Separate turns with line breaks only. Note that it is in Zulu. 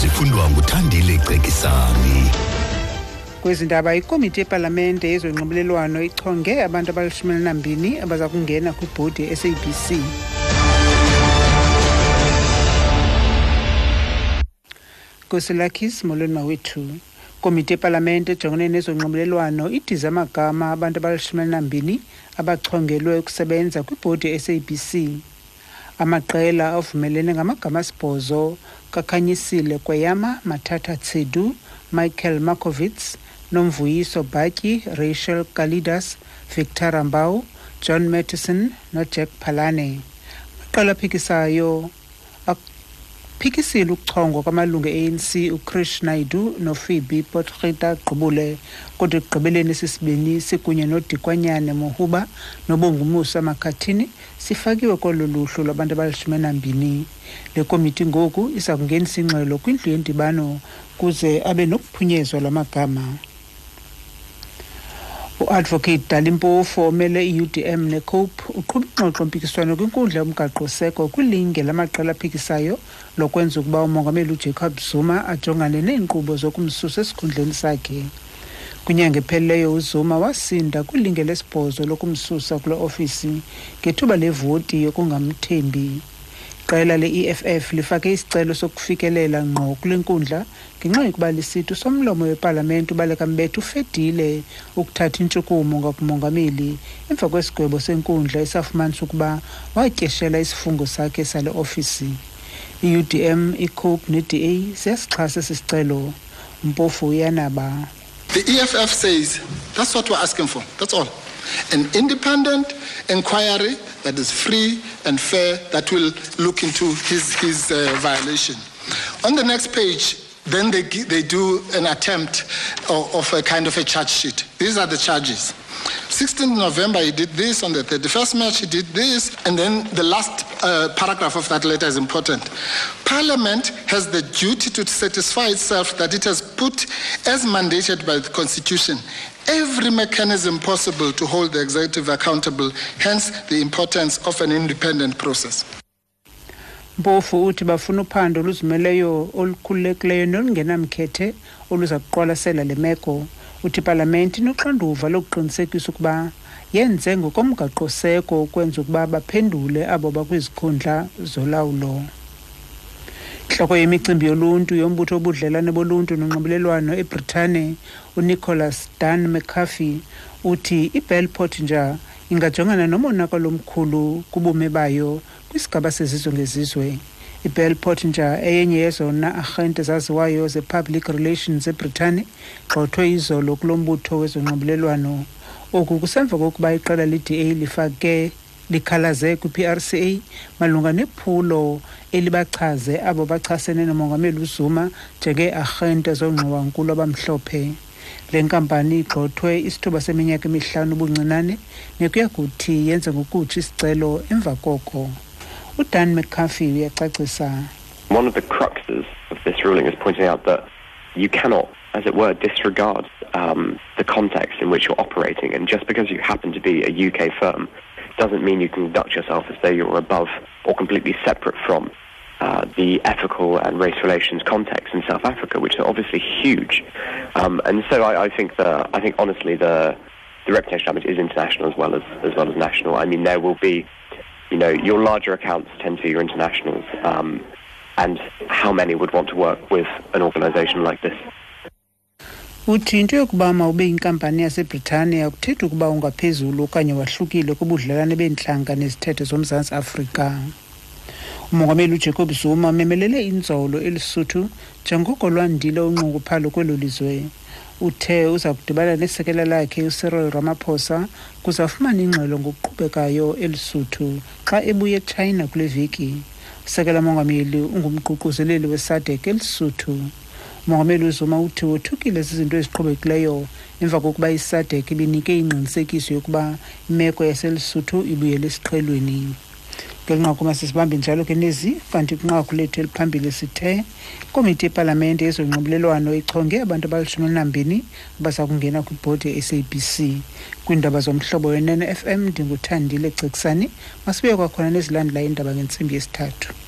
zifundwa nguthandile cekisani
kwezindaba ikomiti yepalamente yezonxibelelwano ichonge abantu abalishumi elinambini abaza kungena kwibhodi ye-sabc kusilakis molweni mawethu komiti yepalamente ejongene nezonxibelelwano idize amagama abantu abalishumi elinambini abachongelwe ukusebenza kwibhodi ye-sabc amaqela avumelene ngamagama asibhozo kakhanyisile kweyama mathatha tsedu michael markovits nomvuyiso bhatyi rachel galidas victor rambau john mattison nojack phalane amaqela aphikisayo phikisile ukuchongwa kwamalungu e-anc ukrish naidu nophoebe potgieter gqubule kodwa ekugqibeleni sisibini sikunye nodikwanyane mohuba nobongumusa makhathini sifakiwe kolo luhlu lwabantu abalishumi nambini. Le komiti ngoku iza kungenisa ingxelo kwindlu yendibano kuze abe nokuphunyezwa lwamagama. Uadvocate dalimpofu omele i-udm necope uqhuba ingxoxo mpikiswano kwinkundla yomgaqo-seko kwilinge lamaqela aphikisayo lokwenza ukuba umongameli ujacob zuma ajongane neenkqubo zokumsusa esikhundleni sakhe. Kwinyanga ephelileyo uzuma wasinda kwilinge lesibhozo lokumsusa kule ofisi ngethuba levoti yokungamthembi. Iqela le-eff lifake isicelo sokufikelela ngqo kule nkundla ngenxa yokuba lisithi usomlomo wepalamente ubaleka mbethe ufedile ukuthatha intshukumo ngakumongameli emva kwesigwebo senkundla esafumanisa ukuba watyeshela isifungo sakhe sale ofisi i-udm icope ne-da ziyasixhasa esi sicelo mpofu uyanaba
The EFF says that's what we're asking for. That's all. An independent inquiry that is free and fair that will look into his, his uh, violation. On the next page, then they, they do an attempt of, of a kind of a charge sheet. These are the charges. 16th November, he did this. On the 31st March, he did this. And then the last uh, paragraph of that letter is important. Parliament has the duty to satisfy itself that it has put, as mandated by the Constitution, every mechanism possible to hold the executive accountable, hence the importance of an independent process.
mpofu uthi bafuna uphando oluzimeleyo olukhululekileyo nolungenamkhethe oluza kuqwalasela le meko uthi ipalamente inoxanduva lokuqinisekisa ukuba yenze ngokomgaqoseko ukwenza ukuba baphendule abo bakwizikhundla zolawulo. Intloko yemicimbi yoluntu yombutho wobudlelwane boluntu nonxibelelwano ebritane unicholas dan mccarthy uthi ibelport nja ingajongana nomonakalo omkhulu kubume bayo kwisigaba sezizwe ngezizwe. Ibelport nja eyenye yezona arhente zaziwayo ze-public relations ebritane gxothwe izolo kulo mbutho wezonxibelelwano oku kusemva kokuba iqela le-da lifake likhalaze kwi-prca malunga nephulo elibachaze abo bachasene nomongameli uzuma njengee-arhente zongxowankulu abamhlophe. Le nkampani igxothwe isithuba seminyaka emihlanu ubuncinane nekuya kuthi yenze ngokutsho isicelo emva koko. Udan mccarthy uyacacisa
One of the cruxes of this ruling is pointing out that you cannot, as it were, disregard um, the context in which you're operating. And just because you happen to be a UK firm doesn't mean you can conduct yourself as though you're above or completely separate from uh, the ethical and race relations context in South Africa, which are obviously huge. Um, and so I, I think the, I think honestly the the reputation damage is international as well as as well as national. I mean, there will be, you know, your larger accounts tend to be your internationals, um, and how many would want to work with an organisation like this?
uthi into yokuba mawube yinkampani yasebritane akuthethi ukuba ungaphezulu okanye wahlukile kubudlelwane beentlanga nezithethe zomzantsi afrika umongameli ujacob zuma memelele inzolo elisuthu njengoko lwandile unqongophalo kwelo lizwe uthe uza kudibana nesekela lakhe ucyril ramaphosa kuze afumane ingxelo ngokuqhubekayo elisuthu xa ebuye echina kule veki. Usekela mongameli ungumququzeleli wesadek elisuthu. Umongameli uzuma uthi wothukile zizinto eziqhubekileyo emva kokuba isadek ibinike ingqinisekiso yokuba imeko yaselisuthu ibuyele esiqhelweni. Ngenqaku masisibambe njalo ke nezi kanti kwinqaku lethu eliphambili sithe ikomiti yepalamente yezonxibelelwano ichonge abantu abalishumi elinambini abaza kungena kwibhodi ye-sabc kwiindaba zomhlobo wenene fm ndinguthandile cekisani masibuye kwakhona nezilandelayo iindaba ngentsimbi yesithathu.